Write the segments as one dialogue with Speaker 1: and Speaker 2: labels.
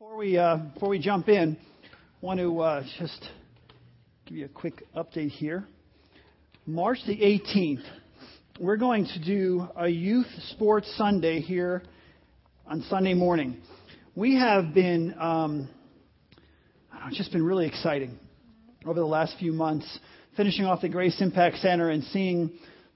Speaker 1: Before we, uh, before we jump in, I want to uh, just give you a quick update here. March the 18th, we're going to do a youth sports Sunday here on Sunday morning. We have been, um, know, it's just been really exciting over the last few months, finishing off the Grace Impact Center and seeing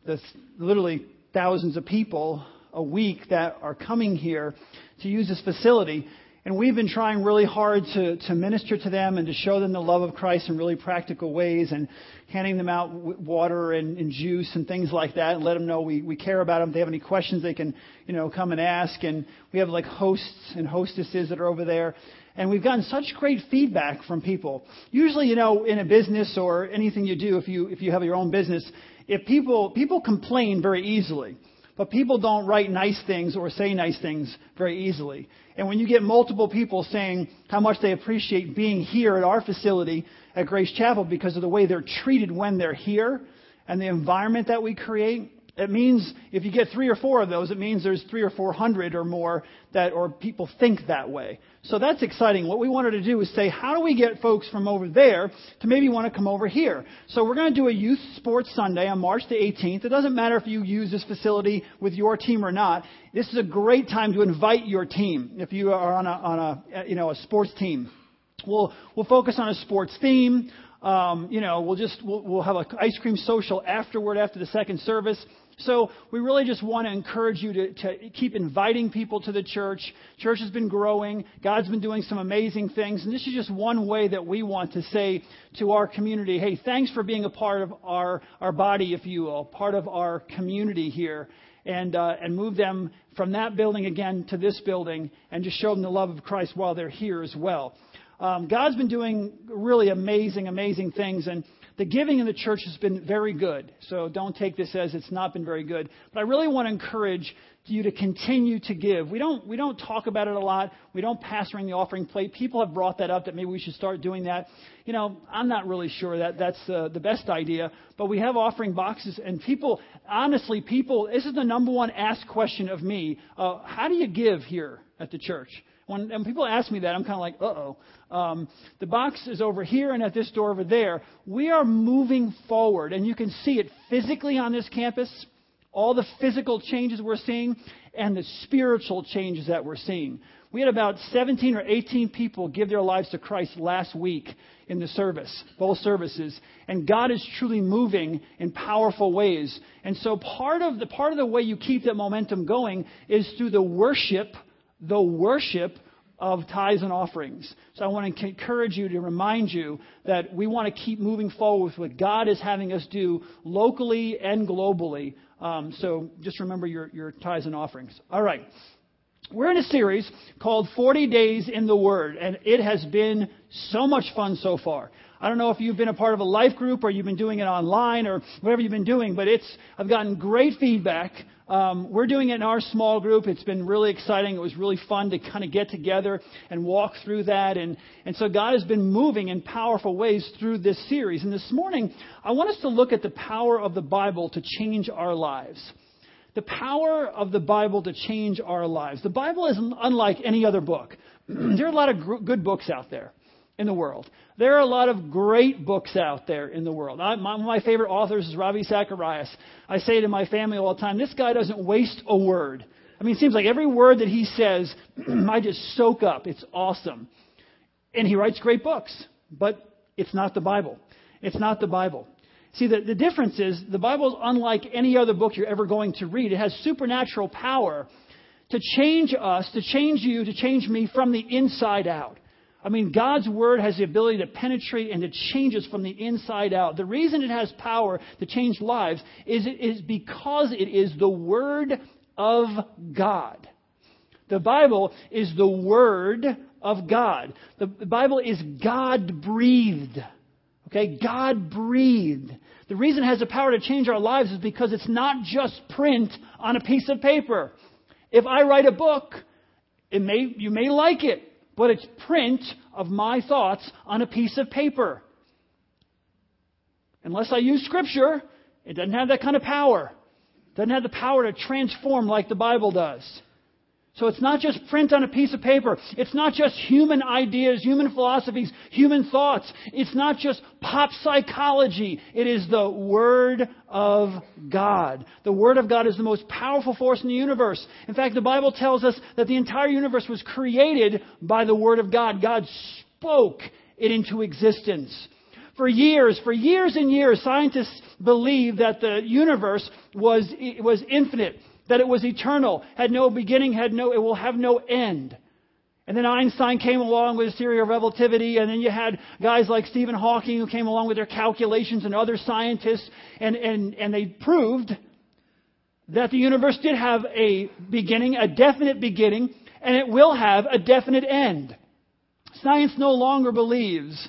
Speaker 1: the literally thousands of people a week that are coming here to use this facility. And we've been trying really hard to, to minister to them and to show them the love of Christ in really practical ways and handing them out water and, and juice and things like that and let them know we, we care about them. If they have any questions, they can, you know, come and ask. And we have like hosts and hostesses that are over there. And we've gotten such great feedback from people. Usually, you know, in a business or anything you do, if you, if you have your own business, if people, people complain very easily. But people don't write nice things or say nice things very easily. And when you get multiple people saying how much they appreciate being here at our facility at Grace Chapel because of the way they're treated when they're here and the environment that we create, it means if you get three or four of those, it means there's three or four hundred or more that, or people think that way. So that's exciting. What we wanted to do is say, how do we get folks from over there to maybe want to come over here? So we're going to do a youth sports Sunday on March the 18th. It doesn't matter if you use this facility with your team or not. This is a great time to invite your team if you are on a, on a, you know, a sports team. We'll, we'll focus on a sports theme. Um, you know, we'll just, we'll, we'll have an ice cream social afterward after the second service. So we really just want to encourage you to, to, keep inviting people to the church. Church has been growing. God's been doing some amazing things. And this is just one way that we want to say to our community, hey, thanks for being a part of our, our body, if you will, part of our community here. And, uh, and move them from that building again to this building and just show them the love of Christ while they're here as well. Um, God's been doing really amazing, amazing things. And the giving in the church has been very good, so don't take this as it's not been very good. But I really want to encourage you to continue to give. We don't, we don't talk about it a lot. We don't pass around the offering plate. People have brought that up that maybe we should start doing that. You know, I'm not really sure that that's uh, the best idea, but we have offering boxes, and people, honestly, people, this is the number one asked question of me. Uh, how do you give here at the church? When, when people ask me that, I'm kind of like, uh oh. Um, the box is over here and at this door over there. We are moving forward, and you can see it physically on this campus, all the physical changes we're seeing, and the spiritual changes that we're seeing. We had about 17 or 18 people give their lives to Christ last week in the service, both services, and God is truly moving in powerful ways. And so part of the part of the way you keep that momentum going is through the worship the worship of tithes and offerings. So I want to encourage you to remind you that we want to keep moving forward with what God is having us do locally and globally. Um, so just remember your, your tithes and offerings. All right. We're in a series called 40 Days in the Word, and it has been so much fun so far. I don't know if you've been a part of a life group or you've been doing it online or whatever you've been doing, but it's, I've gotten great feedback um, we're doing it in our small group. It's been really exciting. It was really fun to kind of get together and walk through that. And, and so God has been moving in powerful ways through this series. And this morning, I want us to look at the power of the Bible to change our lives. The power of the Bible to change our lives. The Bible is unlike any other book. there are a lot of good books out there in the world. There are a lot of great books out there in the world. I, my, one of my favorite authors is Ravi Zacharias. I say to my family all the time, this guy doesn't waste a word. I mean, it seems like every word that he says, I just soak up. It's awesome. And he writes great books, but it's not the Bible. It's not the Bible. See, the, the difference is the Bible is unlike any other book you're ever going to read. It has supernatural power to change us, to change you, to change me from the inside out. I mean, God's Word has the ability to penetrate and to change us from the inside out. The reason it has power to change lives is, is because it is the Word of God. The Bible is the Word of God. The Bible is God breathed. Okay, God breathed. The reason it has the power to change our lives is because it's not just print on a piece of paper. If I write a book, it may, you may like it but it's print of my thoughts on a piece of paper. Unless I use Scripture, it doesn't have that kind of power. It doesn't have the power to transform like the Bible does. So it's not just print on a piece of paper. It's not just human ideas, human philosophies, human thoughts. It's not just pop psychology. It is the Word of God. The Word of God is the most powerful force in the universe. In fact, the Bible tells us that the entire universe was created by the Word of God. God spoke it into existence. For years, for years and years, scientists believed that the universe was, was infinite that it was eternal, had no beginning, had no, it will have no end. And then Einstein came along with his theory of relativity, and then you had guys like Stephen Hawking who came along with their calculations and other scientists, and, and, and they proved that the universe did have a beginning, a definite beginning, and it will have a definite end. Science no longer believes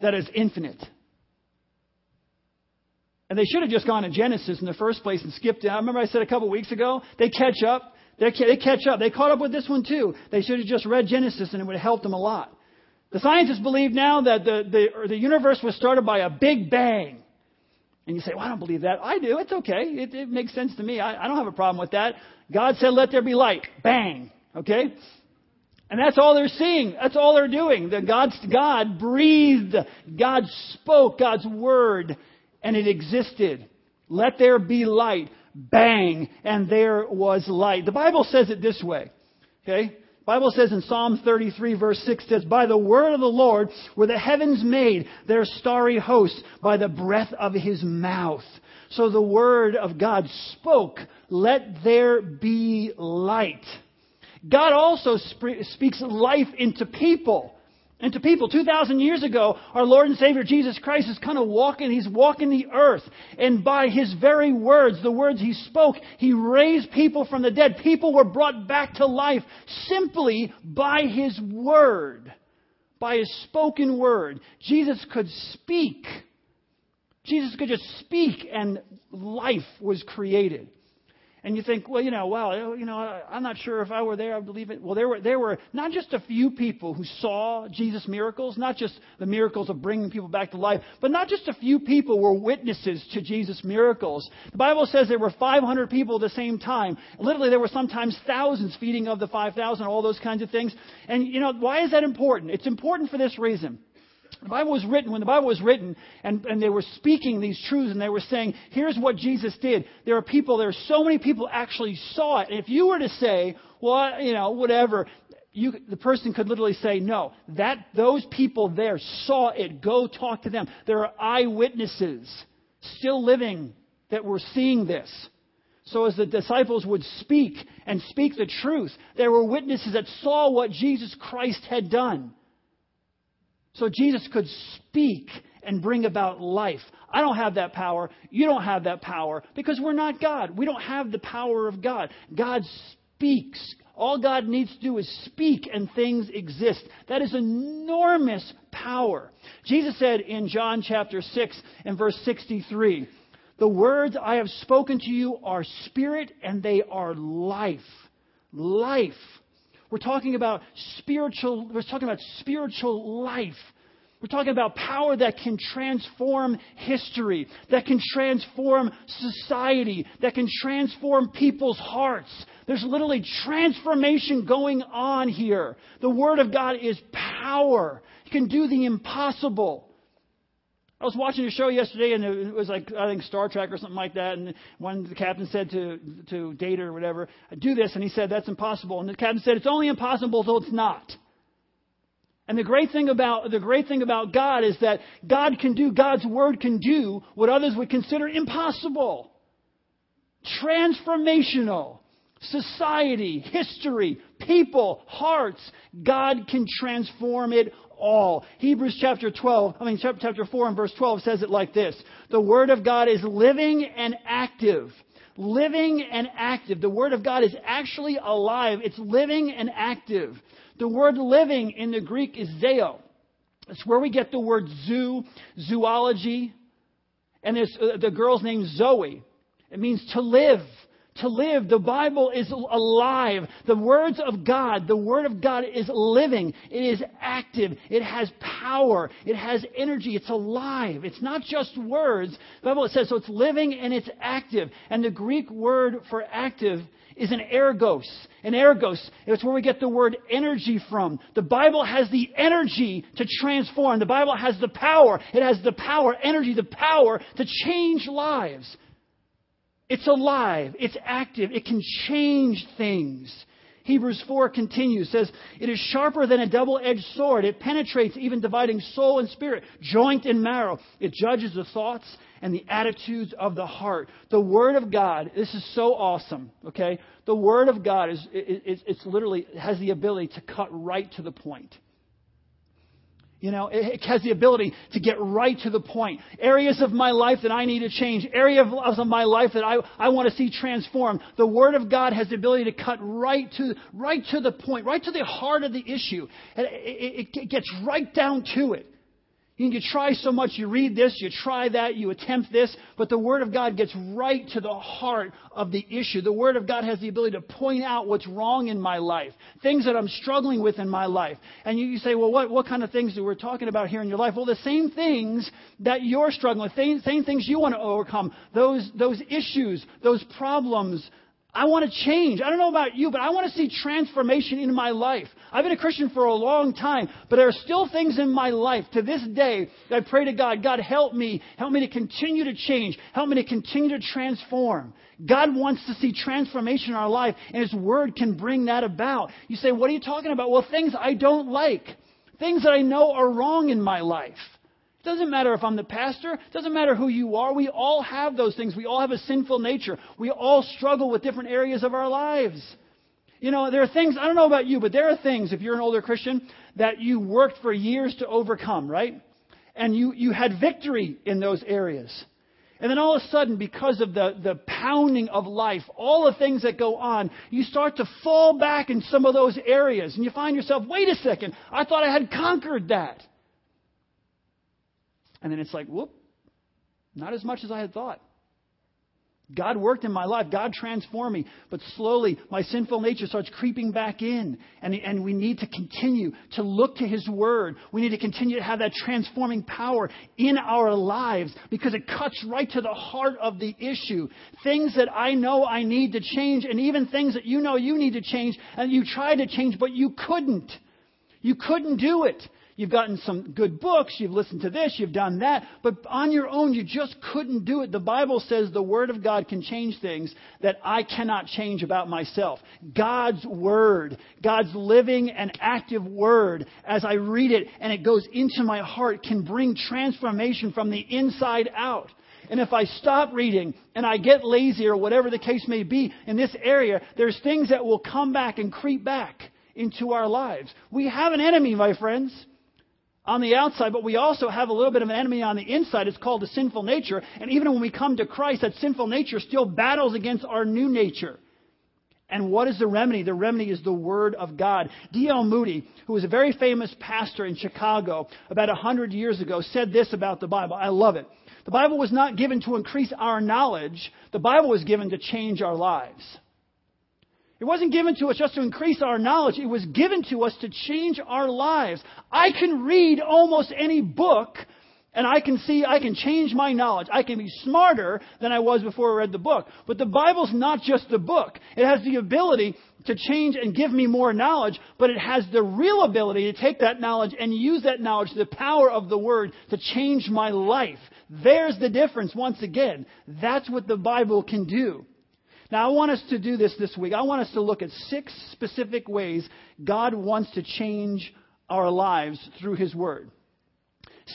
Speaker 1: that it's infinite. And they should have just gone to Genesis in the first place and skipped down. Remember I said a couple weeks ago? They catch up. They catch up. They caught up with this one too. They should have just read Genesis and it would have helped them a lot. The scientists believe now that the, the, the universe was started by a big bang. And you say, well, I don't believe that. I do. It's okay. It, it makes sense to me. I, I don't have a problem with that. God said, let there be light. Bang. Okay? And that's all they're seeing. That's all they're doing. The God's, God breathed. God spoke God's word and it existed. Let there be light. Bang, and there was light. The Bible says it this way. Okay? Bible says in Psalm 33 verse 6 says, By the word of the Lord were the heavens made, their starry hosts, by the breath of his mouth. So the word of God spoke, let there be light. God also sp- speaks life into people and to people 2,000 years ago, our Lord and Savior Jesus Christ is kind of walking, He's walking the earth. And by His very words, the words He spoke, He raised people from the dead. People were brought back to life simply by His word. By His spoken word. Jesus could speak. Jesus could just speak and life was created and you think, well, you know, wow, you know, I'm not sure if I were there, I'd believe it. Well, there were, there were not just a few people who saw Jesus' miracles, not just the miracles of bringing people back to life, but not just a few people were witnesses to Jesus' miracles. The Bible says there were 500 people at the same time. Literally, there were sometimes thousands feeding of the 5,000, all those kinds of things. And, you know, why is that important? It's important for this reason. The Bible was written, when the Bible was written, and, and they were speaking these truths and they were saying, here's what Jesus did. There are people, there are so many people actually saw it. And if you were to say, well, you know, whatever, you, the person could literally say, no, that, those people there saw it. Go talk to them. There are eyewitnesses still living that were seeing this. So as the disciples would speak and speak the truth, there were witnesses that saw what Jesus Christ had done. So Jesus could speak and bring about life. I don't have that power. You don't have that power because we're not God. We don't have the power of God. God speaks. All God needs to do is speak and things exist. That is enormous power. Jesus said in John chapter 6 and verse 63, The words I have spoken to you are spirit and they are life. Life. We're talking about spiritual, we're talking about spiritual life. We're talking about power that can transform history, that can transform society, that can transform people's hearts. There's literally transformation going on here. The Word of God is power. It can do the impossible. I was watching a show yesterday, and it was like I think Star Trek or something like that. And one the captain said to to Data or whatever, "Do this," and he said, "That's impossible." And the captain said, "It's only impossible until it's not." And the great thing about the great thing about God is that God can do God's word can do what others would consider impossible. Transformational society, history, people, hearts. God can transform it all. Hebrews chapter 12, I mean chapter 4 and verse 12 says it like this. The word of God is living and active. Living and active. The word of God is actually alive. It's living and active. The word living in the Greek is zeo. It's where we get the word zoo, zoology. And uh, the girl's name Zoe. It means to live to live. The Bible is alive. The words of God, the Word of God is living. It is active. It has power. It has energy. It's alive. It's not just words. The Bible says so it's living and it's active. And the Greek word for active is an ergos. An ergos, it's where we get the word energy from. The Bible has the energy to transform. The Bible has the power. It has the power, energy, the power to change lives. It's alive. It's active. It can change things. Hebrews 4 continues, says, It is sharper than a double edged sword. It penetrates, even dividing soul and spirit, joint and marrow. It judges the thoughts and the attitudes of the heart. The Word of God, this is so awesome, okay? The Word of God is, it, it's literally, has the ability to cut right to the point. You know, it has the ability to get right to the point. Areas of my life that I need to change, areas of my life that I, I want to see transformed. The Word of God has the ability to cut right to, right to the point, right to the heart of the issue. It, it, it gets right down to it. You try so much, you read this, you try that, you attempt this, but the Word of God gets right to the heart of the issue. The Word of God has the ability to point out what's wrong in my life, things that I'm struggling with in my life. And you, say, well, what, what kind of things are we talking about here in your life? Well, the same things that you're struggling with, same, same things you want to overcome, those, those issues, those problems, I want to change. I don't know about you, but I want to see transformation in my life. I've been a Christian for a long time, but there are still things in my life to this day that I pray to God, God, help me. Help me to continue to change. Help me to continue to transform. God wants to see transformation in our life, and His Word can bring that about. You say, what are you talking about? Well, things I don't like. Things that I know are wrong in my life. Doesn't matter if I'm the pastor. Doesn't matter who you are. We all have those things. We all have a sinful nature. We all struggle with different areas of our lives. You know, there are things, I don't know about you, but there are things, if you're an older Christian, that you worked for years to overcome, right? And you, you had victory in those areas. And then all of a sudden, because of the, the pounding of life, all the things that go on, you start to fall back in some of those areas. And you find yourself, wait a second, I thought I had conquered that. And then it's like, whoop, not as much as I had thought. God worked in my life. God transformed me. But slowly, my sinful nature starts creeping back in. And, and we need to continue to look to His Word. We need to continue to have that transforming power in our lives because it cuts right to the heart of the issue. Things that I know I need to change, and even things that you know you need to change, and you tried to change, but you couldn't. You couldn't do it. You've gotten some good books, you've listened to this, you've done that, but on your own you just couldn't do it. The Bible says the Word of God can change things that I cannot change about myself. God's Word, God's living and active Word, as I read it and it goes into my heart, can bring transformation from the inside out. And if I stop reading and I get lazy or whatever the case may be in this area, there's things that will come back and creep back into our lives. We have an enemy, my friends on the outside, but we also have a little bit of an enemy on the inside. It's called the sinful nature. And even when we come to Christ, that sinful nature still battles against our new nature. And what is the remedy? The remedy is the Word of God. D.L. Moody, who was a very famous pastor in Chicago about a hundred years ago, said this about the Bible. I love it. The Bible was not given to increase our knowledge. The Bible was given to change our lives. It wasn't given to us just to increase our knowledge. It was given to us to change our lives. I can read almost any book and I can see, I can change my knowledge. I can be smarter than I was before I read the book. But the Bible's not just the book. It has the ability to change and give me more knowledge, but it has the real ability to take that knowledge and use that knowledge, the power of the Word, to change my life. There's the difference once again. That's what the Bible can do. Now, I want us to do this this week. I want us to look at six specific ways God wants to change our lives through His Word.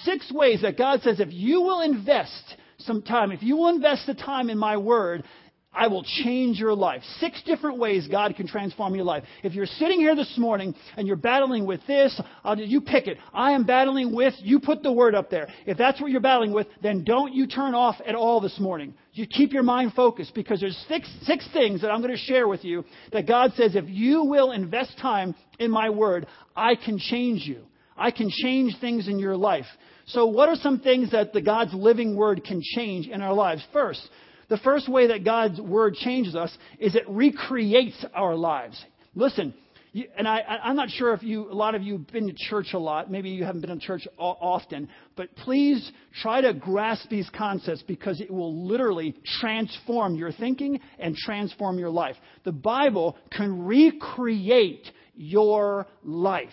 Speaker 1: Six ways that God says if you will invest some time, if you will invest the time in my Word, I will change your life. Six different ways God can transform your life. If you're sitting here this morning and you're battling with this, you pick it. I am battling with, you put the word up there. If that's what you're battling with, then don't you turn off at all this morning. You keep your mind focused because there's six, six things that I'm going to share with you that God says if you will invest time in my word, I can change you. I can change things in your life. So what are some things that the God's living word can change in our lives? First, the first way that God's Word changes us is it recreates our lives. Listen, You, and I, I'm not sure if you, a lot of you have been to church a lot. Maybe you haven't been to church often. But please try to grasp these concepts because it will literally transform your thinking and transform your life. The Bible can recreate your life.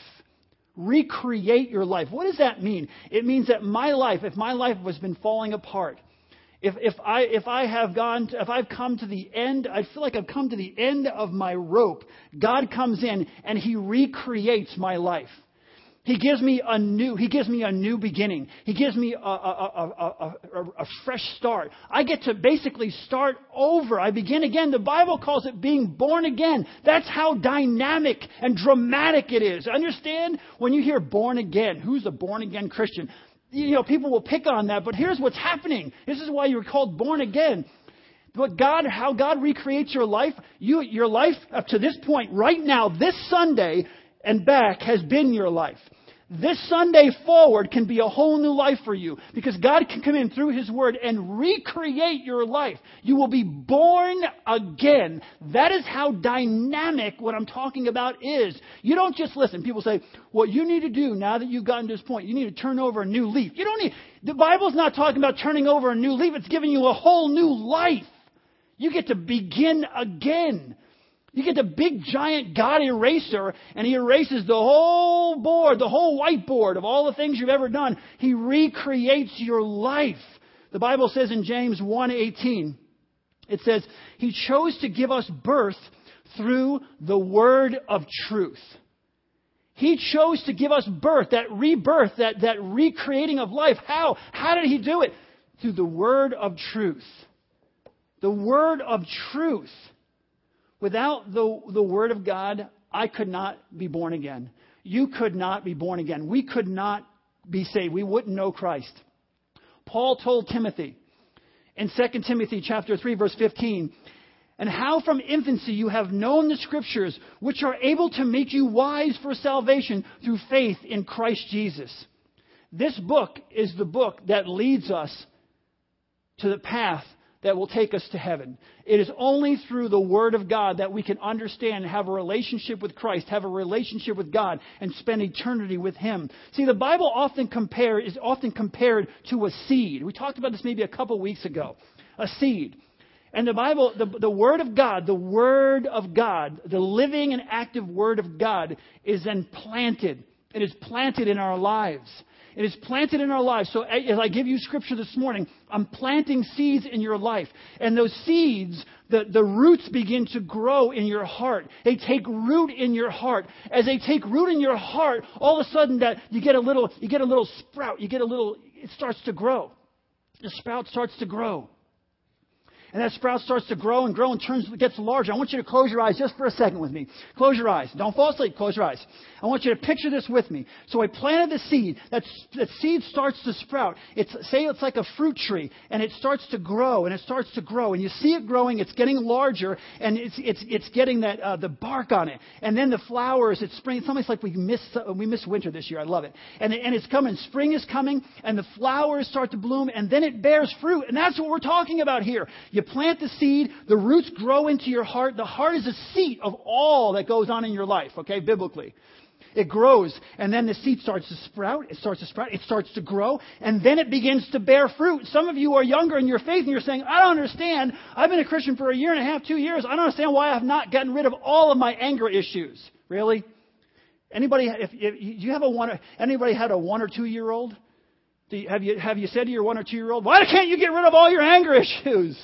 Speaker 1: Recreate your life. What does that mean? It means that my life, if my life has been falling apart, if, if, I, if I have gone, to, if I've come to the end, I feel like I've come to the end of my rope. God comes in and He recreates my life. He gives me a new, He gives me a new beginning. He gives me a, a, a, a, fresh start. I get to basically start over. I begin again. The Bible calls it being born again. That's how dynamic and dramatic it is. Understand? When you hear born again, who's a born again Christian? You know, people will pick on that, but here's what's happening. This is why you're called born again. But God, how God recreates your life, you, your life up to this point, right now, this Sunday and back has been your life. This Sunday forward can be a whole new life for you because God can come in through His Word and recreate your life. You will be born again. That is how dynamic what I'm talking about is. You don't just listen. People say, what you need to do now that you've gotten to this point, you need to turn over a new leaf. You don't need, the Bible's not talking about turning over a new leaf. It's giving you a whole new life. You get to begin again. You get the big giant God eraser and he erases the whole board, the whole whiteboard of all the things you've ever done. He recreates your life. The Bible says in James 1:18, it says, "He chose to give us birth through the word of truth." He chose to give us birth, that rebirth, that, that recreating of life. How? How did he do it? Through the word of truth. The word of truth. Without the, the Word of God, I could not be born again. You could not be born again. We could not be saved. We wouldn't know Christ. Paul told Timothy in 2 Timothy chapter 3 verse 15, and how from infancy you have known the scriptures which are able to make you wise for salvation through faith in Christ Jesus. This book is the book that leads us to the path that will take us to heaven. It is only through the Word of God that we can understand and have a relationship with Christ, have a relationship with God, and spend eternity with Him. See, the Bible often compare, is often compared to a seed. We talked about this maybe a couple weeks ago. A seed. And the Bible, the, the Word of God, the Word of God, the living and active Word of God is then planted. It is planted in our lives. It is planted in our lives. So eh, as I give you scripture this morning, I'm planting seeds in your life. And those seeds, the, the roots begin to grow in your heart. They take root in your heart. As they take root in your heart, all of a sudden that you get a little, you get a little sprout. You get a little, it starts to grow. The sprout starts to grow and that sprout starts to grow and grow and turns gets larger. I want you to close your eyes just for a second with me. Close your eyes. Don't fall asleep. Close your eyes. I want you to picture this with me. So I planted the seed. That, that seed starts to sprout. It's say it's like a fruit tree, and it starts to grow and it starts to grow, and you see it growing. It's getting larger, and it's it's it's getting that uh, the bark on it, and then the flowers. It's spring. It's almost like we miss we miss winter this year. I love it, and and it's coming. Spring is coming, and the flowers start to bloom, and then it bears fruit, and that's what we're talking about here. You plant the seed, the roots grow into your heart. The heart is the seat of all that goes on in your life, okay, biblically. It grows, and then the seed starts to sprout. It starts to sprout. It starts to grow, and then it begins to bear fruit. Some of you are younger in your faith, and you're saying, I don't understand. I've been a Christian for a year and a half, two years. I don't understand why I've not gotten rid of all of my anger issues. Really? Anybody, if, if you have a one, anybody had a one or two year old? You, have you have you said to your one or two year old, why can't you get rid of all your anger issues?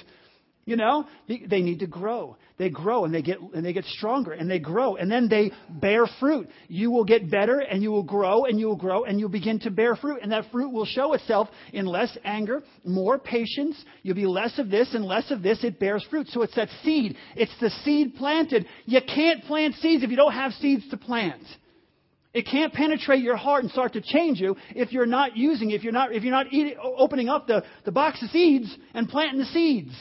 Speaker 1: You know, they need to grow. They grow and they get and they get stronger and they grow and then they bear fruit. You will get better and you will grow and you will grow and you'll begin to bear fruit and that fruit will show itself in less anger, more patience. You'll be less of this and less of this. It bears fruit. So it's that seed. It's the seed planted. You can't plant seeds if you don't have seeds to plant. It can't penetrate your heart and start to change you if you're not using, if you're not, if you're not eating, opening up the, the box of seeds and planting the seeds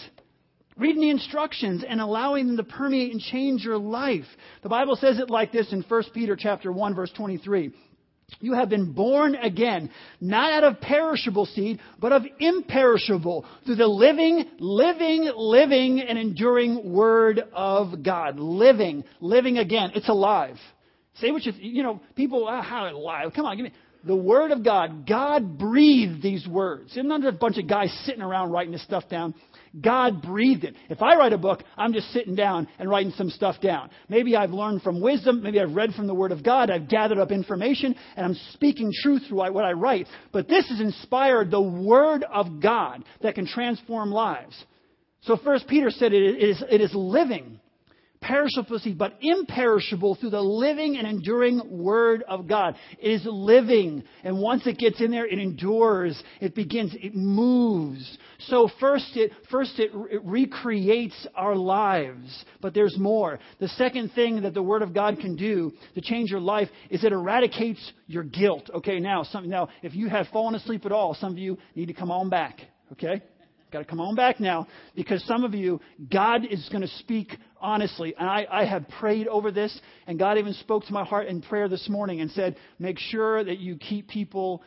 Speaker 1: reading the instructions and allowing them to permeate and change your life. The Bible says it like this in 1 Peter chapter 1 verse 23. You have been born again, not out of perishable seed, but of imperishable, through the living, living, living, and enduring Word of God. Living, living again. It's alive. Say what you, you know, people, uh, how alive? Come on, give me. The Word of God, God breathed these words. It's not just a bunch of guys sitting around writing this stuff down. God breathed it. If I write a book, I'm just sitting down and writing some stuff down. Maybe I've learned from wisdom. Maybe I've read from the Word of God. I've gathered up information and I'm speaking truth through what I write. But this is inspired the Word of God that can transform lives. So First Peter said it is, it is living perishable but imperishable through the living and enduring Word of God. It is living. And once it gets in there, it endures. It begins, it moves. So first it, first it, it recreates our lives. But there's more. The second thing that the Word of God can do to change your life is it eradicates your guilt. Okay, now, some, now, if you have fallen asleep at all, some of you need to come on back. Okay? Got to come on back now because some of you, God is going to speak honestly. And I, I have prayed over this, and God even spoke to my heart in prayer this morning and said, make sure that you keep people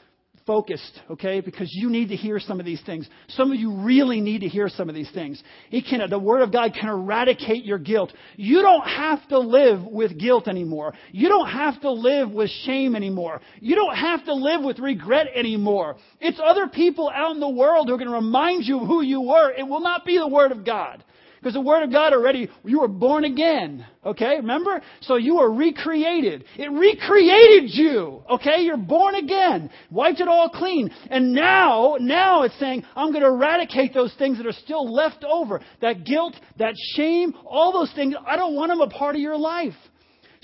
Speaker 1: focused, okay? Because you need to hear some of these things. Some of you really need to hear some of these things. He can, the Word of God can eradicate your guilt. You don't have to live with guilt anymore. You don't have to live with shame anymore. You don't have to live with regret anymore. It's other people out in the world who are going to remind you of who you were. It will not be the Word of God. Because the Word of God already, you were born again. Okay? Remember? So you were recreated. It recreated you. Okay? You're born again. Wiped it all clean. And now, now it's saying, I'm going to eradicate those things that are still left over. That guilt, that shame, all those things. I don't want them a part of your life.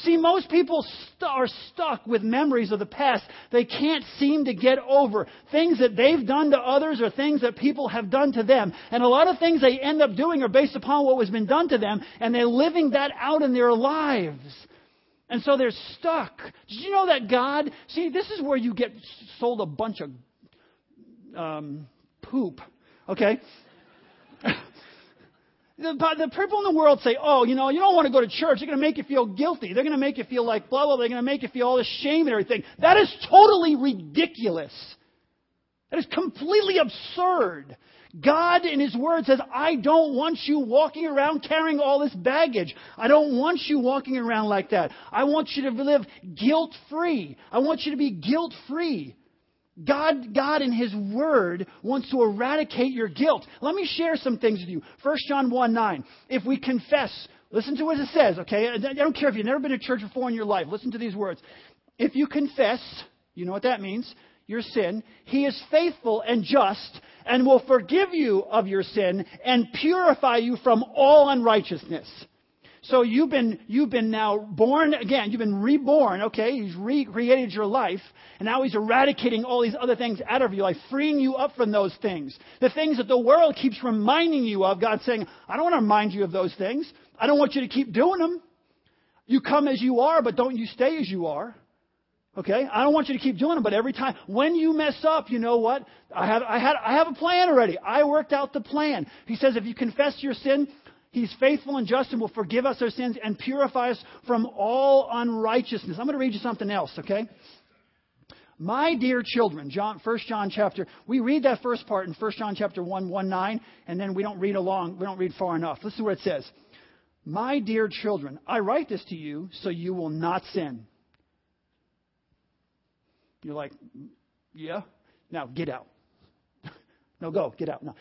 Speaker 1: See, most people st- are stuck with memories of the past they can't seem to get over. Things that they've done to others or things that people have done to them. And a lot of things they end up doing are based upon what has been done to them, and they're living that out in their lives. And so they're stuck. Did you know that God, see, this is where you get sold a bunch of um, poop, okay? The, the people in the world say, oh, you know, you don't want to go to church. They're going to make you feel guilty. They're going to make you feel like blah, blah, blah. They're going to make you feel all this shame and everything. That is totally ridiculous. That is completely absurd. God in His Word says, I don't want you walking around carrying all this baggage. I don't want you walking around like that. I want you to live guilt free. I want you to be guilt free. God, God in His Word wants to eradicate your guilt. Let me share some things with you. 1 John 1 9. If we confess, listen to what it says, okay? I don't care if you've never been to church before in your life. Listen to these words. If you confess, you know what that means, your sin, He is faithful and just and will forgive you of your sin and purify you from all unrighteousness. So you've been, you've been now born again. You've been reborn, okay? He's recreated your life. And now he's eradicating all these other things out of your life, freeing you up from those things. The things that the world keeps reminding you of. God saying, I don't want to remind you of those things. I don't want you to keep doing them. You come as you are, but don't you stay as you are. Okay? I don't want you to keep doing them, but every time, when you mess up, you know what? I have, I had, I have a plan already. I worked out the plan. He says if you confess your sin, He's faithful and just and will forgive us our sins and purify us from all unrighteousness. I'm going to read you something else, okay? My dear children, John, 1 John chapter, we read that first part in 1 John chapter 1, 1, 9, and then we don't read along, we don't read far enough. This is what it says. My dear children, I write this to you so you will not sin. You're like, yeah? Now get out. No, go, get out. No.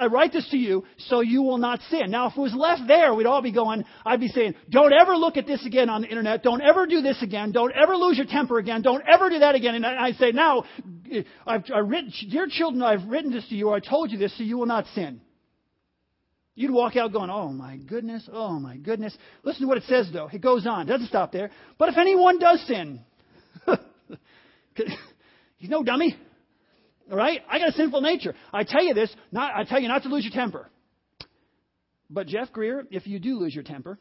Speaker 1: I write this to you so you will not sin. Now, if it was left there, we'd all be going, I'd be saying, don't ever look at this again on the internet. Don't ever do this again. Don't ever lose your temper again. Don't ever do that again. And I say, now, I've, I've written, dear children, I've written this to you, I told you this so you will not sin. You'd walk out going, oh my goodness, oh my goodness. Listen to what it says though. It goes on. It doesn't stop there. But if anyone does sin, he's no dummy. Right? I got a sinful nature. I tell you this, not, I tell you not to lose your temper. But Jeff Greer, if you do lose your temper,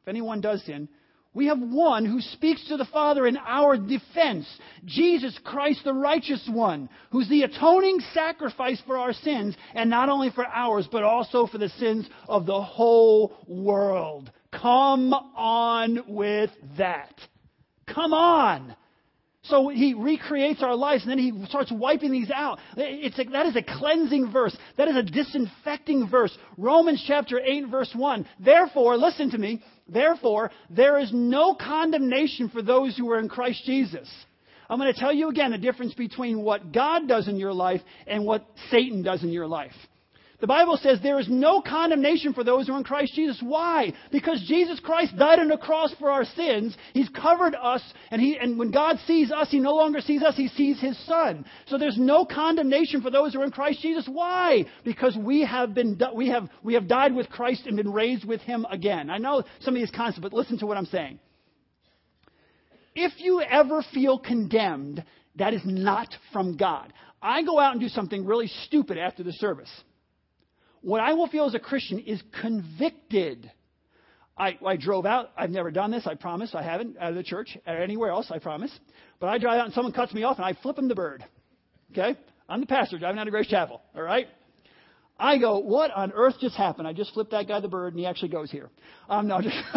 Speaker 1: if anyone does sin, we have one who speaks to the Father in our defense Jesus Christ, the righteous one, who's the atoning sacrifice for our sins, and not only for ours, but also for the sins of the whole world. Come on with that. Come on. So he recreates our lives and then he starts wiping these out. It's a, that is a cleansing verse. That is a disinfecting verse. Romans chapter 8 verse 1. Therefore, listen to me, Therefore, there is no condemnation for those who are in Christ Jesus. I'm going to tell you again the difference between what God does in your life and what Satan does in your life. The Bible says there is no condemnation for those who are in Christ Jesus. Why? Because Jesus Christ died on the cross for our sins. He's covered us, and, he, and when God sees us, He no longer sees us, He sees His Son. So there's no condemnation for those who are in Christ Jesus. Why? Because we have, been, we have, we have died with Christ and been raised with Him again. I know some of these concepts, but listen to what I'm saying. If you ever feel condemned, that is not from God. I go out and do something really stupid after the service what I will feel as a Christian is convicted. I, I drove out. I've never done this. I promise. I haven't out of the church or anywhere else. I promise. But I drive out and someone cuts me off and I flip him the bird. Okay? I'm the pastor driving out of Grace Chapel. All right? I go, what on earth just happened? I just flipped that guy the bird and he actually goes here. Um, no, just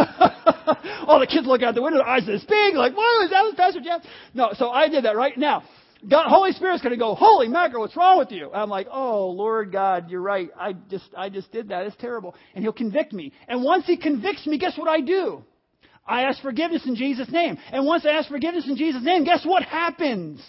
Speaker 1: all the kids look out the window, their eyes this big, like, whoa, is that was Pastor Jeff? No, so I did that right now. God, Holy Spirit's going to go, holy mackerel, what's wrong with you? I'm like, oh, Lord God, you're right. I just, I just did that. It's terrible. And he'll convict me. And once he convicts me, guess what I do? I ask forgiveness in Jesus' name. And once I ask forgiveness in Jesus' name, guess what happens?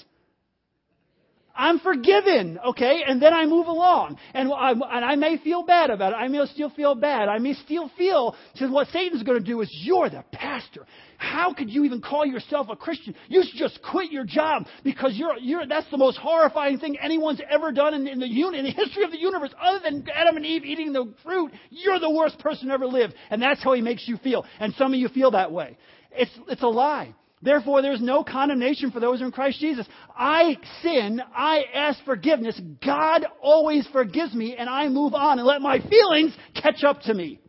Speaker 1: I'm forgiven, okay? And then I move along. And I, and I may feel bad about it. I may still feel bad. I may still feel to what Satan's going to do is you're the pastor. How could you even call yourself a Christian? You should just quit your job because you're, you're, that's the most horrifying thing anyone's ever done in, in, the, in the history of the universe. Other than Adam and Eve eating the fruit, you're the worst person ever lived. And that's how he makes you feel. And some of you feel that way. It's, it's a lie. Therefore, there's no condemnation for those who are in Christ Jesus. I sin, I ask forgiveness, God always forgives me, and I move on and let my feelings catch up to me.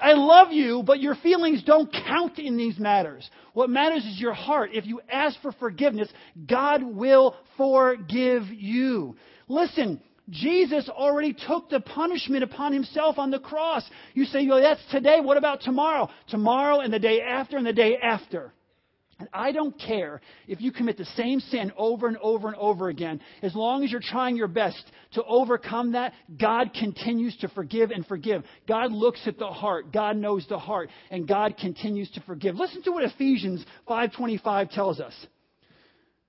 Speaker 1: I love you, but your feelings don't count in these matters. What matters is your heart. If you ask for forgiveness, God will forgive you. Listen, Jesus already took the punishment upon himself on the cross. You say, well, that's today. What about tomorrow? Tomorrow and the day after and the day after. And I don't care if you commit the same sin over and over and over again. As long as you're trying your best to overcome that, God continues to forgive and forgive. God looks at the heart. God knows the heart. And God continues to forgive. Listen to what Ephesians 5.25 tells us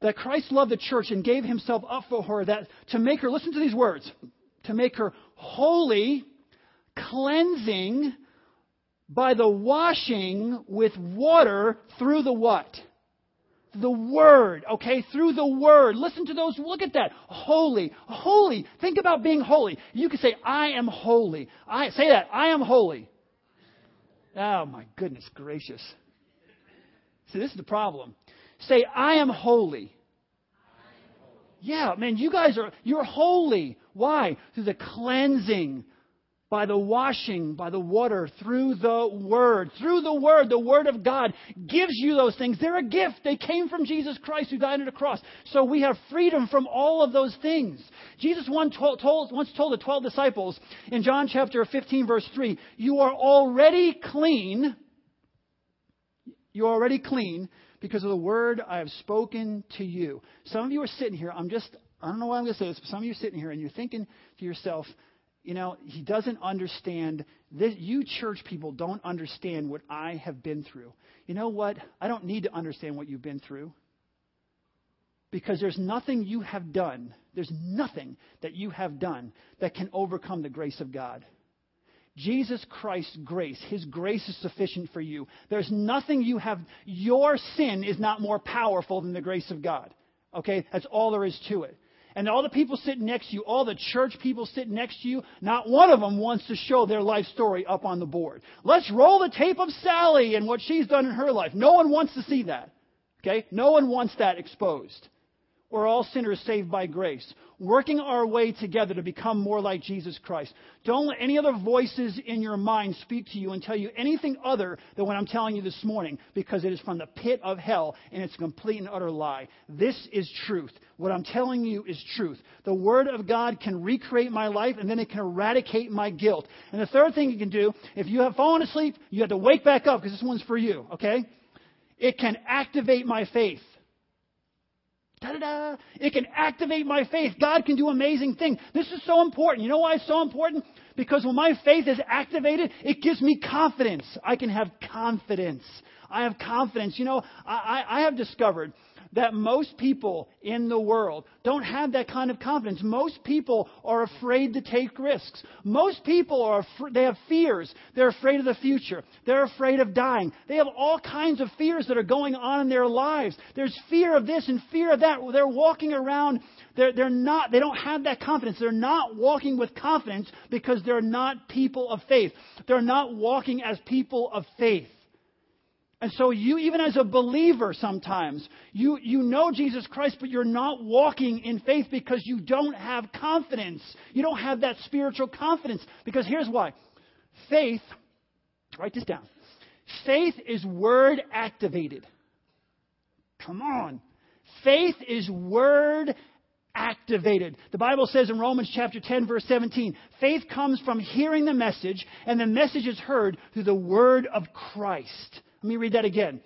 Speaker 1: that Christ loved the church and gave himself up for her that to make her listen to these words to make her holy cleansing by the washing with water through the what? The word okay? Through the word. Listen to those look at that. Holy holy. Think about being holy. You can say i am holy. I say that i am holy. Oh my goodness gracious. See this is the problem Say, I am holy. Yeah, man, you guys are, you're holy. Why? Through the cleansing, by the washing, by the water, through the Word. Through the Word, the Word of God gives you those things. They're a gift. They came from Jesus Christ who died on the cross. So we have freedom from all of those things. Jesus once told, the 12 disciples in John chapter 15, verse 3, You are already clean. You're already clean because of the word I have spoken to you. Some of you are sitting here. I'm just, I don't know why I'm going to say this, but some of you are sitting here and you're thinking to yourself, you know, he doesn't understand. This, you church people don't understand what I have been through. You know what? I don't need to understand what you've been through. Because there's nothing you have done, there's nothing that you have done that can overcome the grace of God. Jesus Christ's grace, His grace is sufficient for you. There's nothing you have, your sin is not more powerful than the grace of God. Okay? That's all there is to it. And all the people sitting next to you, all the church people sitting next to you, not one of them wants to show their life story up on the board. Let's roll the tape of Sally and what she's done in her life. No one wants to see that. Okay? No one wants that exposed. We're all sinners saved by grace, working our way together to become more like Jesus Christ. Don't let any other voices in your mind speak to you and tell you anything other than what I'm telling you this morning, because it is from the pit of hell and it's a complete and utter lie. This is truth. What I'm telling you is truth. The Word of God can recreate my life and then it can eradicate my guilt. And the third thing you can do, if you have fallen asleep, you have to wake back up because this one's for you, okay? It can activate my faith. Da-da-da. It can activate my faith. God can do amazing things. This is so important. You know why it's so important? Because when my faith is activated, it gives me confidence. I can have confidence. I have confidence. You know, I, I have discovered that most people in the world don't have that kind of confidence. Most people are afraid to take risks. Most people are they have fears. They're afraid of the future. They're afraid of dying. They have all kinds of fears that are going on in their lives. There's fear of this and fear of that. They're walking around. They're, they're not. They don't have that confidence. They're not walking with confidence because they're not people of faith. They're not walking as people of faith. And so you, even as a believer sometimes, you, you know Jesus Christ, but you're not walking in faith because you don't have confidence. You don't have that spiritual confidence. Because here's why. Faith, write this down. Faith is word activated. Come on. Faith is word activated. The Bible says in Romans chapter 10 verse 17, faith comes from hearing the message and the message is heard through the word of Christ. Let me read that again.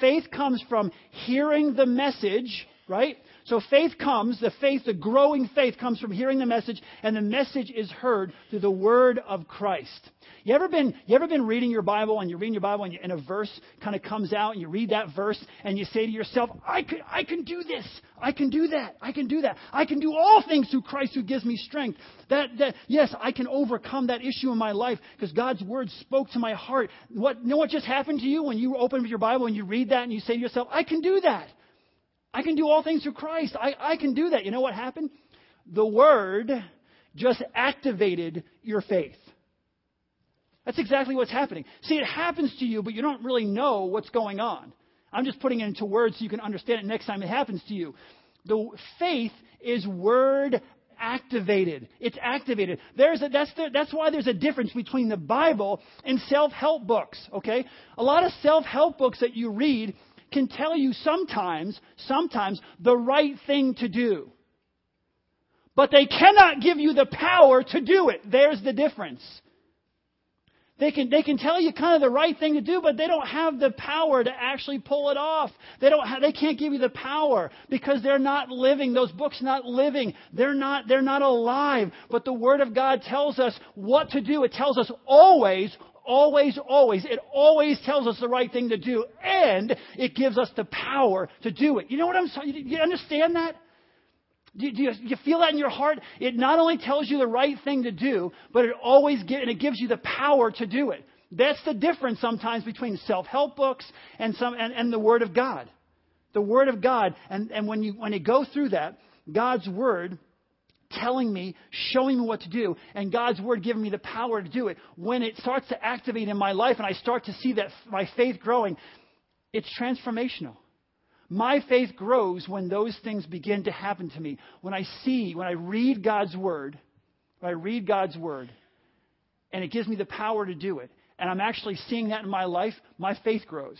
Speaker 1: Faith comes from hearing the message, right? So faith comes, the faith, the growing faith comes from hearing the message, and the message is heard through the word of Christ. You ever been, you ever been reading your Bible and you're reading your Bible and, you, and a verse kind of comes out and you read that verse and you say to yourself, I can, I can do this. I can do that. I can do that. I can do all things through Christ who gives me strength. That, that, yes, I can overcome that issue in my life because God's word spoke to my heart. What, you know what just happened to you when you open your Bible and you read that and you say to yourself, I can do that. I can do all things through Christ. I, I can do that. You know what happened? The Word just activated your faith. That's exactly what's happening. See, it happens to you, but you don't really know what's going on. I'm just putting it into words so you can understand it next time it happens to you. The faith is word activated. It's activated. There's a, that's, the, that's why there's a difference between the Bible and self-help books, okay? A lot of self-help books that you read can tell you sometimes, sometimes, the right thing to do. But they cannot give you the power to do it. There's the difference. They can, they can tell you kind of the right thing to do, but they don't have the power to actually pull it off. They don't have, they can't give you the power because they're not living. Those books not living. They're not, they're not alive. But the Word of God tells us what to do. It tells us always always, always, it always tells us the right thing to do, and it gives us the power to do it. You know what I'm saying? You understand that? Do, you, do you feel that in your heart? It not only tells you the right thing to do, but it always get, and it gives you the power to do it. That's the difference sometimes between self-help books and some and, and the Word of God. The Word of God, and, and when you when you go through that, God's Word telling me, showing me what to do, and God's Word giving me the power to do it, when it starts to activate in my life and I start to see that my faith growing, it's transformational. My faith grows when those things begin to happen to me. When I see, when I read God's Word, when I read God's Word, and it gives me the power to do it, and I'm actually seeing that in my life, my faith grows.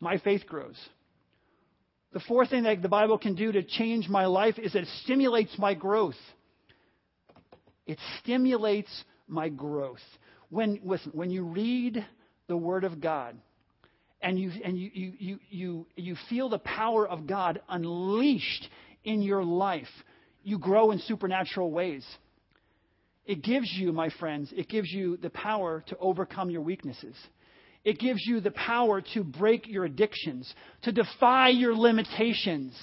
Speaker 1: My faith grows. The fourth thing that the Bible can do to change my life is that it stimulates my growth. It stimulates my growth. When, listen, when you read the Word of God and, you, and you, you, you, you, you feel the power of God unleashed in your life, you grow in supernatural ways. It gives you, my friends, it gives you the power to overcome your weaknesses. It gives you the power to break your addictions, to defy your limitations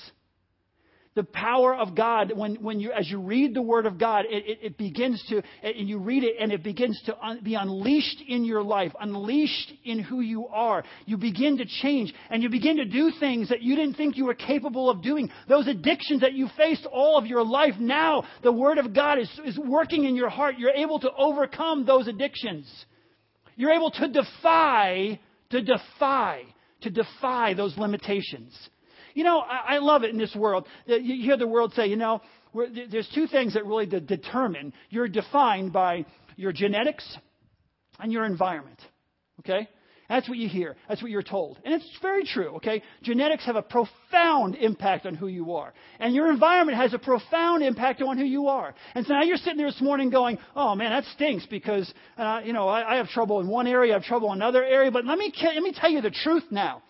Speaker 1: the power of God, when, when you, as you read the Word of God, it, it, it begins to, and you read it and it begins to un, be unleashed in your life, unleashed in who you are. You begin to change and you begin to do things that you didn't think you were capable of doing. Those addictions that you faced all of your life, now the Word of God is, is working in your heart. You're able to overcome those addictions. You're able to defy, to defy, to defy those limitations. You know, I, I love it in this world. You hear the world say, you know, there's two things that really determine you're defined by your genetics and your environment. Okay? That's what you hear. That's what you're told. And it's very true, okay? Genetics have a profound impact on who you are. And your environment has a profound impact on who you are. And so now you're sitting there this morning going, oh man, that stinks because, uh, you know, I, I have trouble in one area, I have trouble in another area. But let me, let me tell you the truth now.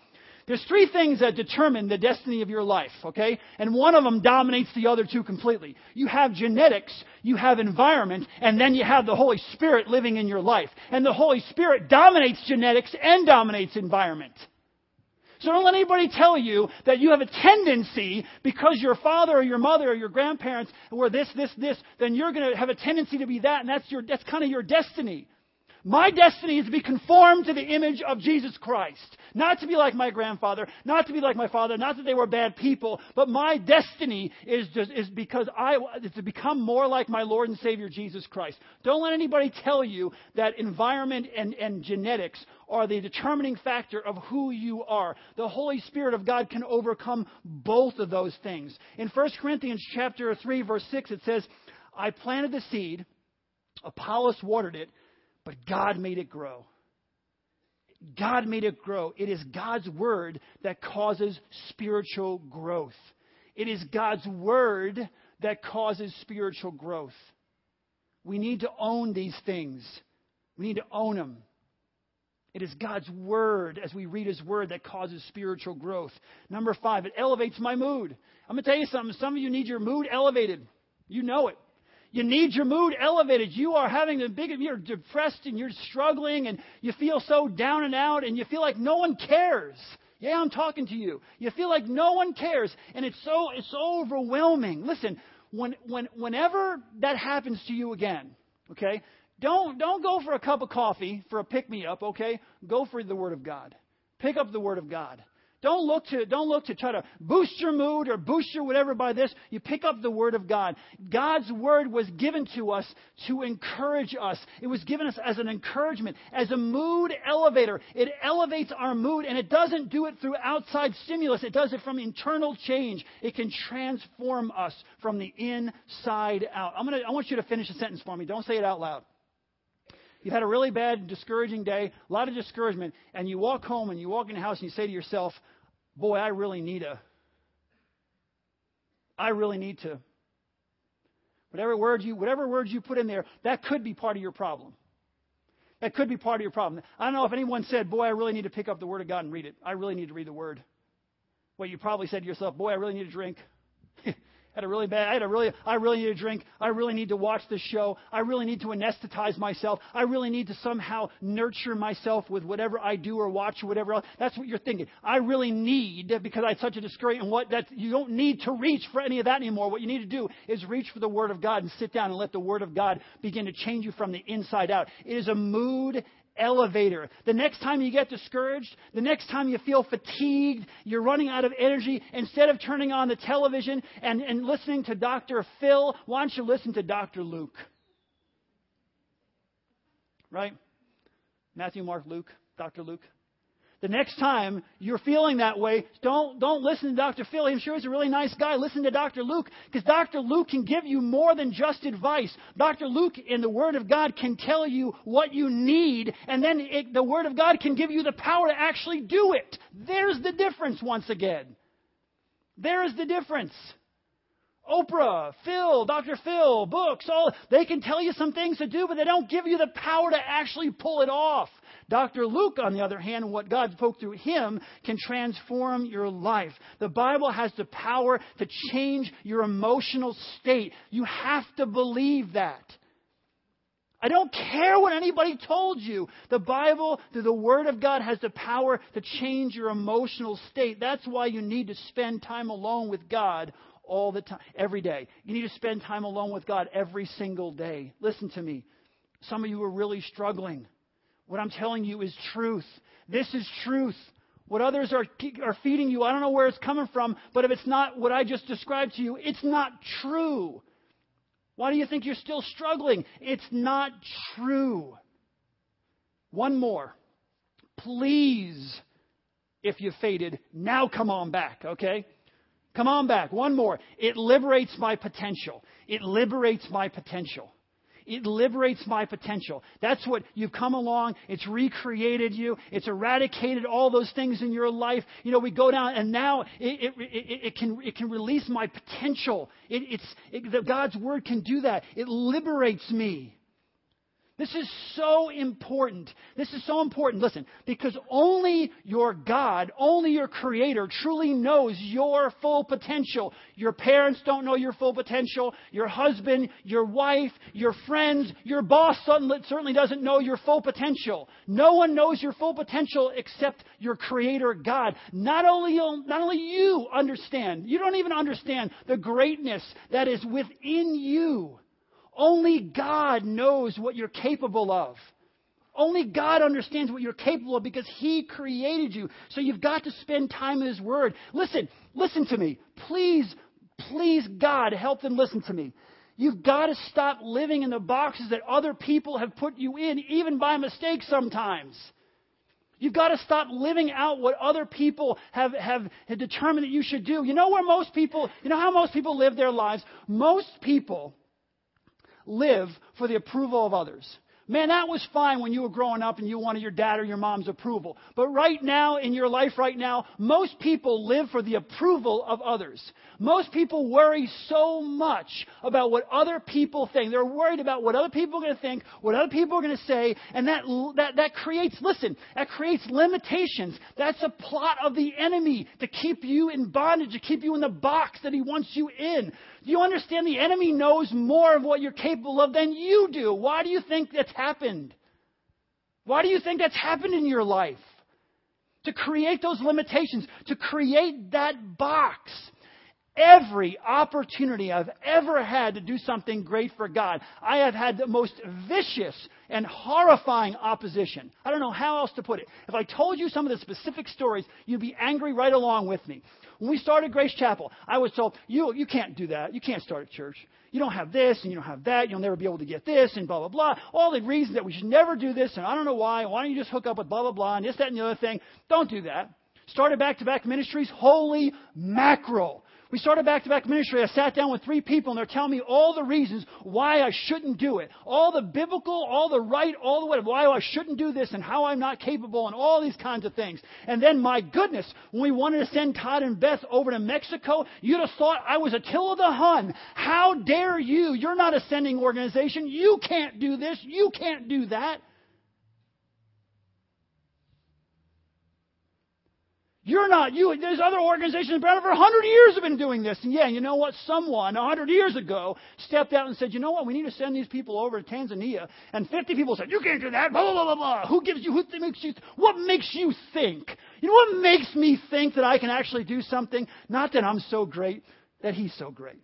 Speaker 1: There's three things that determine the destiny of your life, okay? And one of them dominates the other two completely. You have genetics, you have environment, and then you have the Holy Spirit living in your life. And the Holy Spirit dominates genetics and dominates environment. So don't let anybody tell you that you have a tendency because your father or your mother or your grandparents were this, this, this, then you're going to have a tendency to be that, and that's your, that's kind of your destiny. My destiny is to be conformed to the image of Jesus Christ. Not to be like my grandfather, not to be like my father, not that they were bad people, but my destiny is just, is because I, is to become more like my Lord and Savior Jesus Christ. Don't let anybody tell you that environment and, and genetics are the determining factor of who you are. The Holy Spirit of God can overcome both of those things. In 1 Corinthians chapter 3 verse 6 it says, I planted the seed, Apollos watered it, but God made it grow. God made it grow. It is God's word that causes spiritual growth. It is God's word that causes spiritual growth. We need to own these things. We need to own them. It is God's word, as we read his word, that causes spiritual growth. Number five, it elevates my mood. I'm going to tell you something. Some of you need your mood elevated. You know it. You need your mood elevated. You are having a big, you're depressed and you're struggling and you feel so down and out and you feel like no one cares. Yeah, I'm talking to you. You feel like no one cares and it's so, it's so overwhelming. Listen, when, when, whenever that happens to you again, okay, don't, don't go for a cup of coffee for a pick me up, okay? Go for the Word of God. Pick up the Word of God. Don't look to, don't look to try to boost your mood or boost your whatever by this. You pick up the Word of God. God's Word was given to us to encourage us. It was given us as an encouragement, as a mood elevator. It elevates our mood and it doesn't do it through outside stimulus. It does it from internal change. It can transform us from the inside out. I'm gonna, I want you to finish a sentence for me. Don't say it out loud. You've had a really bad, discouraging day, a lot of discouragement, and you walk home and you walk in the house and you say to yourself, boy, I really need a, I really need to. Whatever word you, whatever words you put in there, that could be part of your problem. That could be part of your problem. I don't know if anyone said, boy, I really need to pick up the Word of God and read it. I really need to read the Word. Well, you probably said to yourself, boy, I really need a drink had a really bad, I had a really, I really need a drink. I really need to watch this show. I really need to anesthetize myself. I really need to somehow nurture myself with whatever I do or watch or whatever else. That's what you're thinking. I really need, because I had such a discouragement, and what that, you don't need to reach for any of that anymore. What you need to do is reach for the Word of God and sit down and let the Word of God begin to change you from the inside out. It is a mood elevator. The next time you get discouraged, the next time you feel fatigued, you're running out of energy, instead of turning on the television and, and listening to Dr. Phil, why don't you listen to Dr. Luke? Right? Matthew, Mark, Luke, Dr. Luke. The next time you're feeling that way, don't, don't listen to Dr. Phil. I'm sure he's a really nice guy. Listen to Dr. Luke because Dr. Luke can give you more than just advice. Dr. Luke in the Word of God can tell you what you need and then it, the Word of God can give you the power to actually do it. There's the difference once again. There is the difference. Oprah, Phil, Dr. Phil, books, all they can tell you some things to do, but they don't give you the power to actually pull it off. Dr. Luke, on the other hand, what God spoke through him can transform your life. The Bible has the power to change your emotional state. You have to believe that. I don't care what anybody told you. The Bible, through the Word of God, has the power to change your emotional state. That's why you need to spend time alone with God all the time, every day. You need to spend time alone with God every single day. Listen to me. Some of you are really struggling. What I'm telling you is truth. This is truth. What others are, are feeding you, I don't know where it's coming from, but if it's not what I just described to you, it's not true. Why do you think you're still struggling? It's not true. One more. Please, if you faded, now come on back, okay? Come on back. One more. It liberates my potential. It liberates my potential. It liberates my potential. That's what you've come along. It's recreated you. It's eradicated all those things in your life. You know, we go down and now it, it, it, it can, it can release my potential. It, it's, God's word can do that. It liberates me. This is so important. This is so important. Listen, because only your God, only your Creator truly knows your full potential. Your parents don't know your full potential. Your husband, your wife, your friends, your boss certainly doesn't know your full potential. No one knows your full potential except your Creator God. Not only, not only you understand, you don't even understand the greatness that is within you. Only God knows what you're capable of. Only God understands what you're capable of because He created you. So you've got to spend time in His Word. Listen, listen to me. Please, please, God, help them listen to me. You've got to stop living in the boxes that other people have put you in, even by mistake sometimes. You've got to stop living out what other people have, have, have determined that you should do. You know where most people, you know how most people live their lives? Most people live for the approval of others. Man, that was fine when you were growing up and you wanted your dad or your mom's approval. But right now, in your life right now, most people live for the approval of others. Most people worry so much about what other people think. They're worried about what other people are going to think, what other people are going to say, and that, that, that creates, listen, that creates limitations. That's a plot of the enemy to keep you in bondage, to keep you in the box that he wants you in. Do you understand? The enemy knows more of what you're capable of than you do. Why do you think that's happened? Why do you think that's happened in your life? To create those limitations, to create that box. Every opportunity I've ever had to do something great for God, I have had the most vicious and horrifying opposition. I don't know how else to put it. If I told you some of the specific stories, you'd be angry right along with me. When we started Grace Chapel, I was told, you, you can't do that. You can't start a church. You don't have this and you don't have that. You'll never be able to get this and blah, blah, blah. All the reasons that we should never do this and I don't know why. Why don't you just hook up with blah, blah, blah and this, that, and the other thing. Don't do that. Started back to back ministries. Holy mackerel. We started back to back ministry. I sat down with three people and they're telling me all the reasons why I shouldn't do it. All the biblical, all the right, all the way, why I shouldn't do this and how I'm not capable and all these kinds of things. And then, my goodness, when we wanted to send Todd and Beth over to Mexico, you'd have thought I was Attila the Hun. How dare you? You're not a sending organization. You can't do this. You can't do that. You're not, you, there's other organizations around for 100 years have been doing this. And yeah, you know what? Someone 100 years ago stepped out and said, you know what? We need to send these people over to Tanzania. And 50 people said, you can't do that. Blah, blah, blah, blah. Who gives you, who makes you, what makes you think? You know what makes me think that I can actually do something? Not that I'm so great, that he's so great.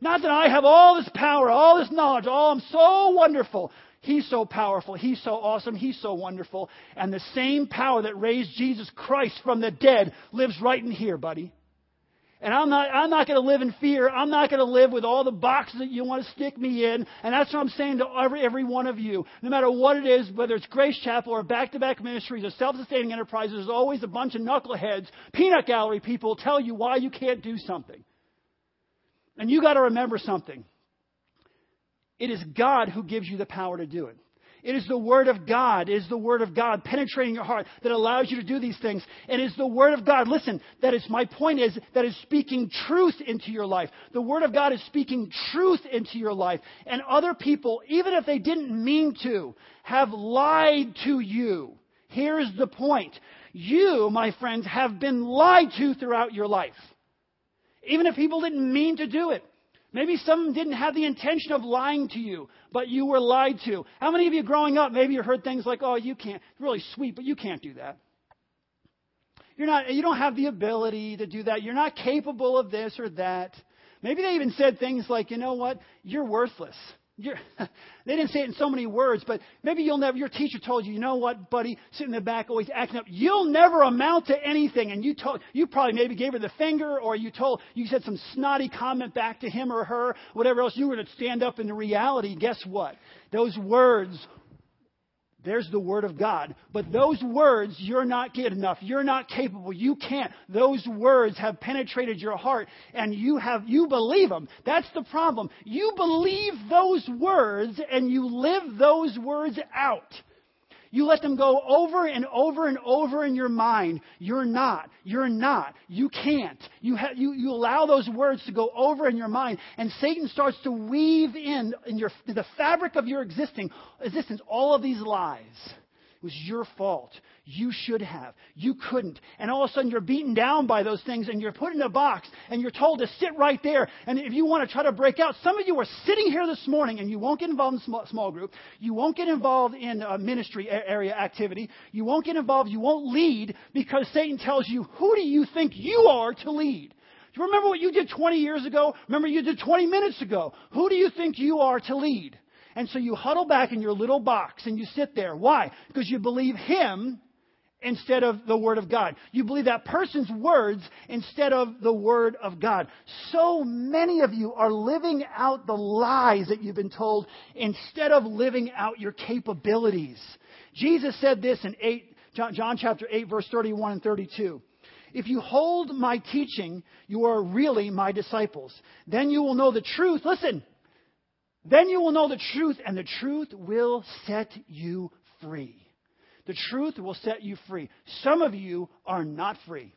Speaker 1: Not that I have all this power, all this knowledge, all I'm so wonderful. He's so powerful. He's so awesome. He's so wonderful. And the same power that raised Jesus Christ from the dead lives right in here, buddy. And I'm not, I'm not going to live in fear. I'm not going to live with all the boxes that you want to stick me in. And that's what I'm saying to every, every one of you. No matter what it is, whether it's Grace Chapel or back to back ministries or self sustaining enterprises, there's always a bunch of knuckleheads, peanut gallery people tell you why you can't do something. And you got to remember something. It is God who gives you the power to do it. It is the Word of God, it is the Word of God penetrating your heart that allows you to do these things. And it is the Word of God, listen, that is, my point is, that is speaking truth into your life. The Word of God is speaking truth into your life. And other people, even if they didn't mean to, have lied to you. Here's the point. You, my friends, have been lied to throughout your life. Even if people didn't mean to do it. Maybe some didn't have the intention of lying to you, but you were lied to. How many of you growing up, maybe you heard things like, oh, you can't, really sweet, but you can't do that. You're not, you don't have the ability to do that. You're not capable of this or that. Maybe they even said things like, you know what? You're worthless. You're, they didn't say it in so many words, but maybe you'll never, your teacher told you, you know what, buddy, sitting in the back always acting up, you'll never amount to anything. And you told, you probably maybe gave her the finger or you told, you said some snotty comment back to him or her, whatever else. You were to stand up in the reality. Guess what? Those words there's the Word of God. But those words, you're not good enough. You're not capable. You can't. Those words have penetrated your heart and you have, you believe them. That's the problem. You believe those words and you live those words out. You let them go over and over and over in your mind. You're not. You're not. You can't. You, ha- you, you allow those words to go over in your mind, and Satan starts to weave in, in your, the fabric of your existing, existence all of these lies. Was your fault. You should have. You couldn't. And all of a sudden you're beaten down by those things and you're put in a box and you're told to sit right there. And if you want to try to break out, some of you are sitting here this morning and you won't get involved in small, small group. You won't get involved in uh, a ministry area activity. You won't get involved. You won't lead because Satan tells you, who do you think you are to lead? Do you remember what you did 20 years ago? Remember you did 20 minutes ago. Who do you think you are to lead? And so you huddle back in your little box and you sit there. Why? Because you believe him instead of the Word of God. You believe that person's words instead of the Word of God. So many of you are living out the lies that you've been told instead of living out your capabilities. Jesus said this in 8, John chapter 8, verse 31 and 32. If you hold my teaching, you are really my disciples. Then you will know the truth. Listen, then you will know the truth, and the truth will set you free. The truth will set you free. Some of you are not free.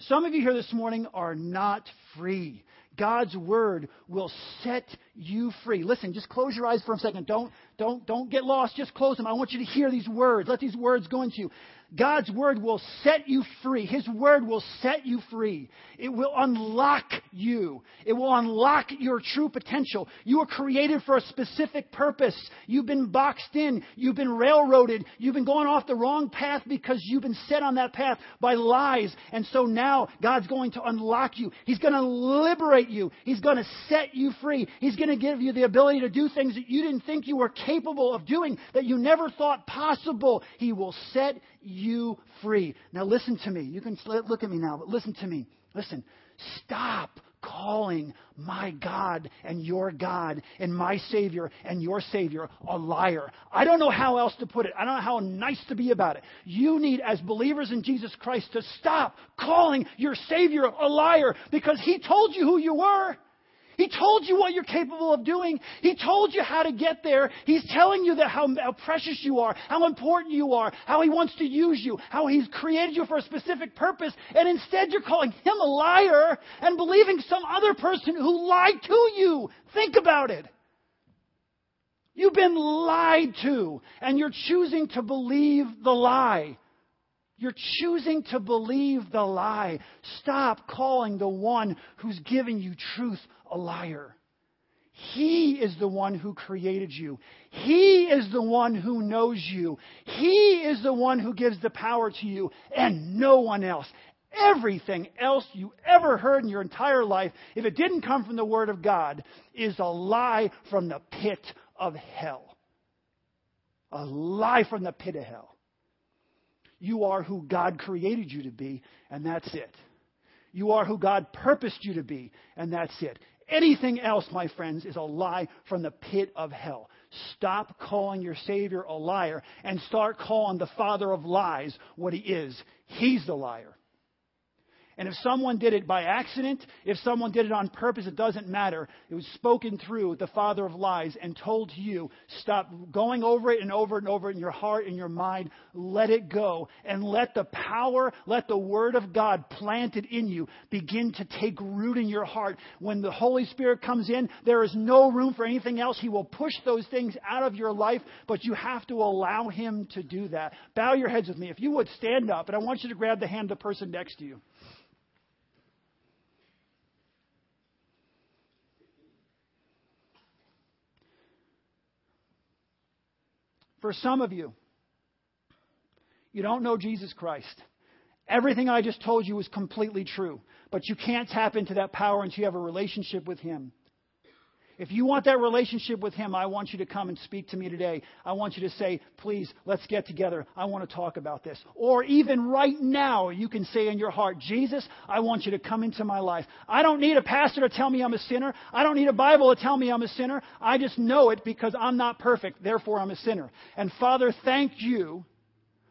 Speaker 1: Some of you here this morning are not free. God's word will set you free. Listen, just close your eyes for a second. Don't, don't, don't get lost. Just close them. I want you to hear these words. Let these words go into you. God's word will set you free. His word will set you free. It will unlock you. It will unlock your true potential. You were created for a specific purpose. You've been boxed in. You've been railroaded. You've been going off the wrong path because you've been set on that path by lies. And so now God's going to unlock you. He's going to liberate you. He's going to set you free. He's going to give you the ability to do things that you didn't think you were capable of doing, that you never thought possible. He will set you free. Now listen to me. You can look at me now, but listen to me. Listen. Stop calling my God and your God and my Savior and your Savior a liar. I don't know how else to put it. I don't know how nice to be about it. You need, as believers in Jesus Christ, to stop calling your Savior a liar because He told you who you were. He told you what you're capable of doing. He told you how to get there. He's telling you that how, how, precious you are, how important you are, how He wants to use you, how He's created you for a specific purpose. And instead, you're calling Him a liar and believing some other person who lied to you. Think about it. You've been lied to, and you're choosing to believe the lie. You're choosing to believe the lie. Stop calling the one who's given you truth a liar. He is the one who created you. He is the one who knows you. He is the one who gives the power to you and no one else. Everything else you ever heard in your entire life, if it didn't come from the Word of God, is a lie from the pit of hell. A lie from the pit of hell. You are who God created you to be, and that's it. You are who God purposed you to be, and that's it. Anything else, my friends, is a lie from the pit of hell. Stop calling your Savior a liar and start calling the father of lies what he is. He's the liar. And if someone did it by accident, if someone did it on purpose, it doesn't matter. It was spoken through the father of lies and told to you, stop going over it and over and over in your heart and your mind. Let it go and let the power, let the word of God planted in you begin to take root in your heart. When the Holy Spirit comes in, there is no room for anything else. He will push those things out of your life, but you have to allow Him to do that. Bow your heads with me. If you would stand up, and I want you to grab the hand of the person next to you. For some of you, you don't know Jesus Christ. Everything I just told you is completely true, but you can't tap into that power until you have a relationship with Him. If you want that relationship with Him, I want you to come and speak to me today. I want you to say, please, let's get together. I want to talk about this. Or even right now, you can say in your heart, Jesus, I want you to come into my life. I don't need a pastor to tell me I'm a sinner. I don't need a Bible to tell me I'm a sinner. I just know it because I'm not perfect. Therefore, I'm a sinner. And Father, thank you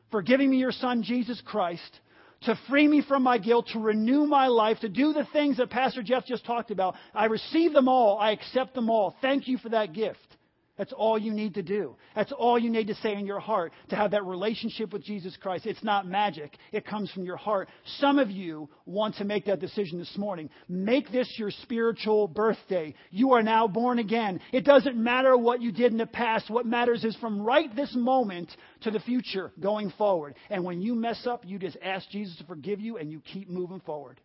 Speaker 1: for giving me your Son, Jesus Christ to free me from my guilt, to renew my life, to do the things that Pastor Jeff just talked about. I receive them all. I accept them all. Thank you for that gift. That's all you need to do. That's all you need to say in your heart to have that relationship with Jesus Christ. It's not magic, it comes from your heart. Some of you want to make that decision this morning. Make this your spiritual birthday. You are now born again. It doesn't matter what you did in the past. What matters is from right this moment to the future going forward. And when you mess up, you just ask Jesus to forgive you and you keep moving forward.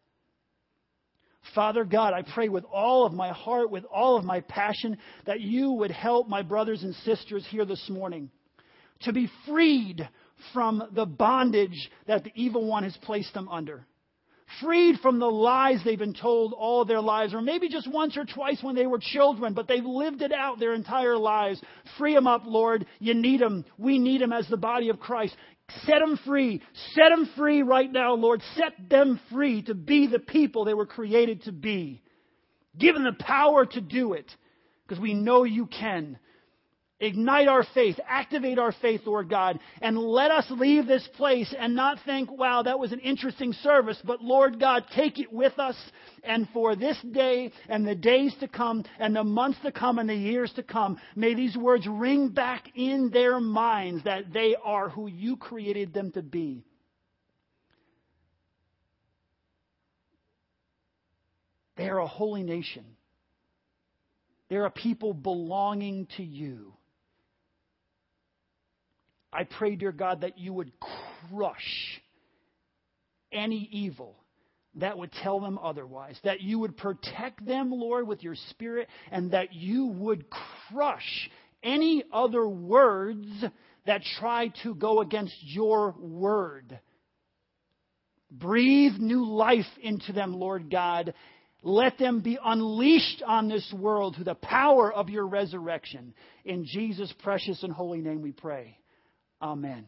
Speaker 1: Father God, I pray with all of my heart, with all of my passion, that you would help my brothers and sisters here this morning to be freed from the bondage that the evil one has placed them under. Freed from the lies they've been told all their lives, or maybe just once or twice when they were children, but they've lived it out their entire lives. Free them up, Lord. You need them. We need them as the body of Christ. Set them free. Set them free right now, Lord. Set them free to be the people they were created to be. Give them the power to do it because we know you can. Ignite our faith, activate our faith, Lord God, and let us leave this place and not think, wow, that was an interesting service, but Lord God, take it with us and for this day and the days to come and the months to come and the years to come, may these words ring back in their minds that they are who you created them to be. They are a holy nation. They're a people belonging to you. I pray, dear God, that you would crush any evil that would tell them otherwise, that you would protect them, Lord, with your spirit, and that you would crush any other words that try to go against your word. Breathe new life into them, Lord God. Let them be unleashed on this world through the power of your resurrection. In Jesus' precious and holy name we pray. Amen.